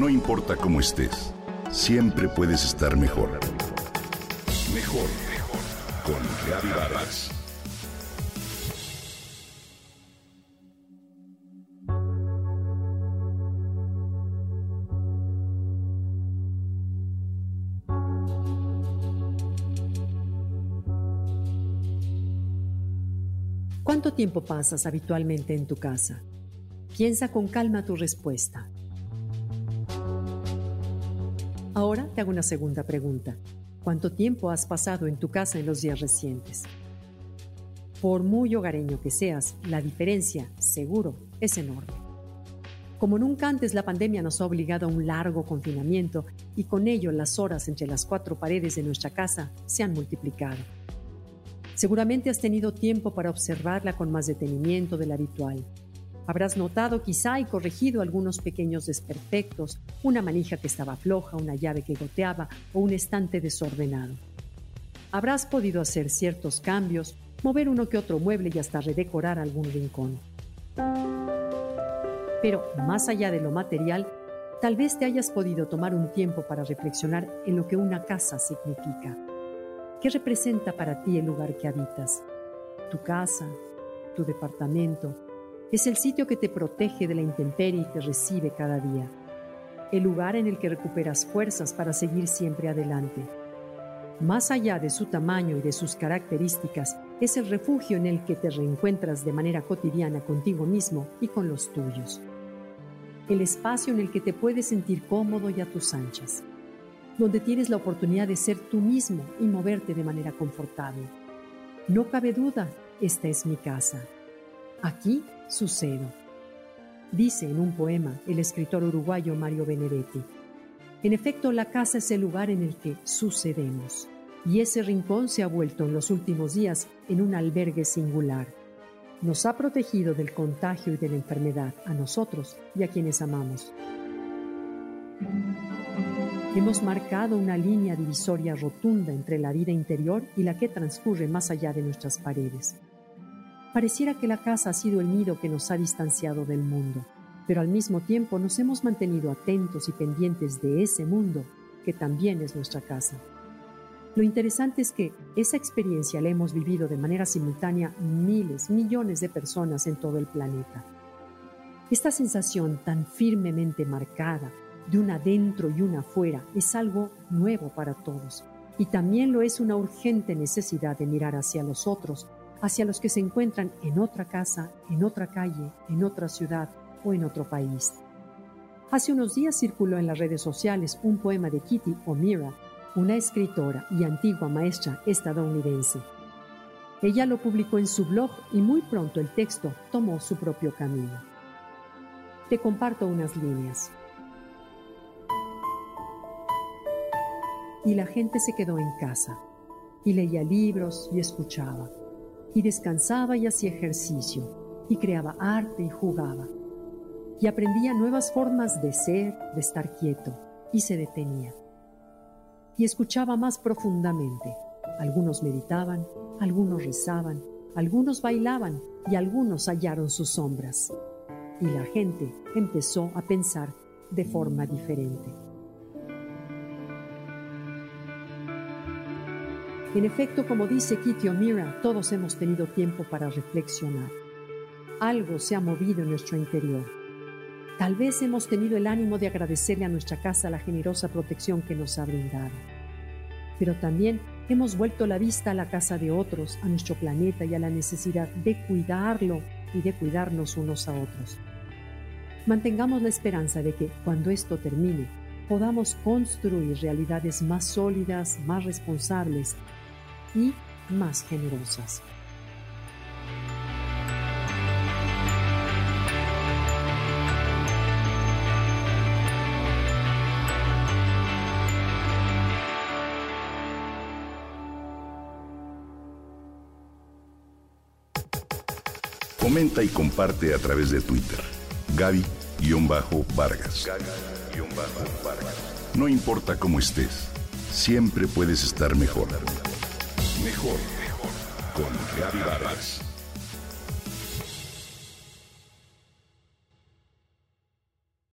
No importa cómo estés, siempre puedes estar mejor. Mejor, mejor. Con Vargas. ¿Cuánto tiempo pasas habitualmente en tu casa? Piensa con calma tu respuesta. Ahora te hago una segunda pregunta. ¿Cuánto tiempo has pasado en tu casa en los días recientes? Por muy hogareño que seas, la diferencia, seguro, es enorme. Como nunca antes la pandemia nos ha obligado a un largo confinamiento y con ello las horas entre las cuatro paredes de nuestra casa se han multiplicado. Seguramente has tenido tiempo para observarla con más detenimiento del habitual. Habrás notado quizá y corregido algunos pequeños desperfectos, una manija que estaba floja, una llave que goteaba o un estante desordenado. Habrás podido hacer ciertos cambios, mover uno que otro mueble y hasta redecorar algún rincón. Pero más allá de lo material, tal vez te hayas podido tomar un tiempo para reflexionar en lo que una casa significa. ¿Qué representa para ti el lugar que habitas? Tu casa, tu departamento, es el sitio que te protege de la intemperie y te recibe cada día. El lugar en el que recuperas fuerzas para seguir siempre adelante. Más allá de su tamaño y de sus características, es el refugio en el que te reencuentras de manera cotidiana contigo mismo y con los tuyos. El espacio en el que te puedes sentir cómodo y a tus anchas donde tienes la oportunidad de ser tú mismo y moverte de manera confortable. No cabe duda, esta es mi casa. Aquí sucedo. Dice en un poema el escritor uruguayo Mario Benedetti. En efecto, la casa es el lugar en el que sucedemos, y ese rincón se ha vuelto en los últimos días en un albergue singular. Nos ha protegido del contagio y de la enfermedad a nosotros y a quienes amamos. Hemos marcado una línea divisoria rotunda entre la vida interior y la que transcurre más allá de nuestras paredes. Pareciera que la casa ha sido el nido que nos ha distanciado del mundo, pero al mismo tiempo nos hemos mantenido atentos y pendientes de ese mundo que también es nuestra casa. Lo interesante es que esa experiencia la hemos vivido de manera simultánea miles, millones de personas en todo el planeta. Esta sensación tan firmemente marcada de una adentro y una afuera es algo nuevo para todos. Y también lo es una urgente necesidad de mirar hacia los otros, hacia los que se encuentran en otra casa, en otra calle, en otra ciudad o en otro país. Hace unos días circuló en las redes sociales un poema de Kitty O'Meara, una escritora y antigua maestra estadounidense. Ella lo publicó en su blog y muy pronto el texto tomó su propio camino. Te comparto unas líneas. y la gente se quedó en casa y leía libros y escuchaba y descansaba y hacía ejercicio y creaba arte y jugaba y aprendía nuevas formas de ser, de estar quieto y se detenía y escuchaba más profundamente. Algunos meditaban, algunos rezaban, algunos bailaban y algunos hallaron sus sombras. Y la gente empezó a pensar de forma diferente. En efecto, como dice Kitty O'Meara, todos hemos tenido tiempo para reflexionar. Algo se ha movido en nuestro interior. Tal vez hemos tenido el ánimo de agradecerle a nuestra casa la generosa protección que nos ha brindado. Pero también hemos vuelto la vista a la casa de otros, a nuestro planeta y a la necesidad de cuidarlo y de cuidarnos unos a otros. Mantengamos la esperanza de que, cuando esto termine, podamos construir realidades más sólidas, más responsables y más generosas. Comenta y comparte a través de Twitter. Gaby-Vargas. No importa cómo estés, siempre puedes estar mejor. Mejor, mejor. Con Gaby Vargas.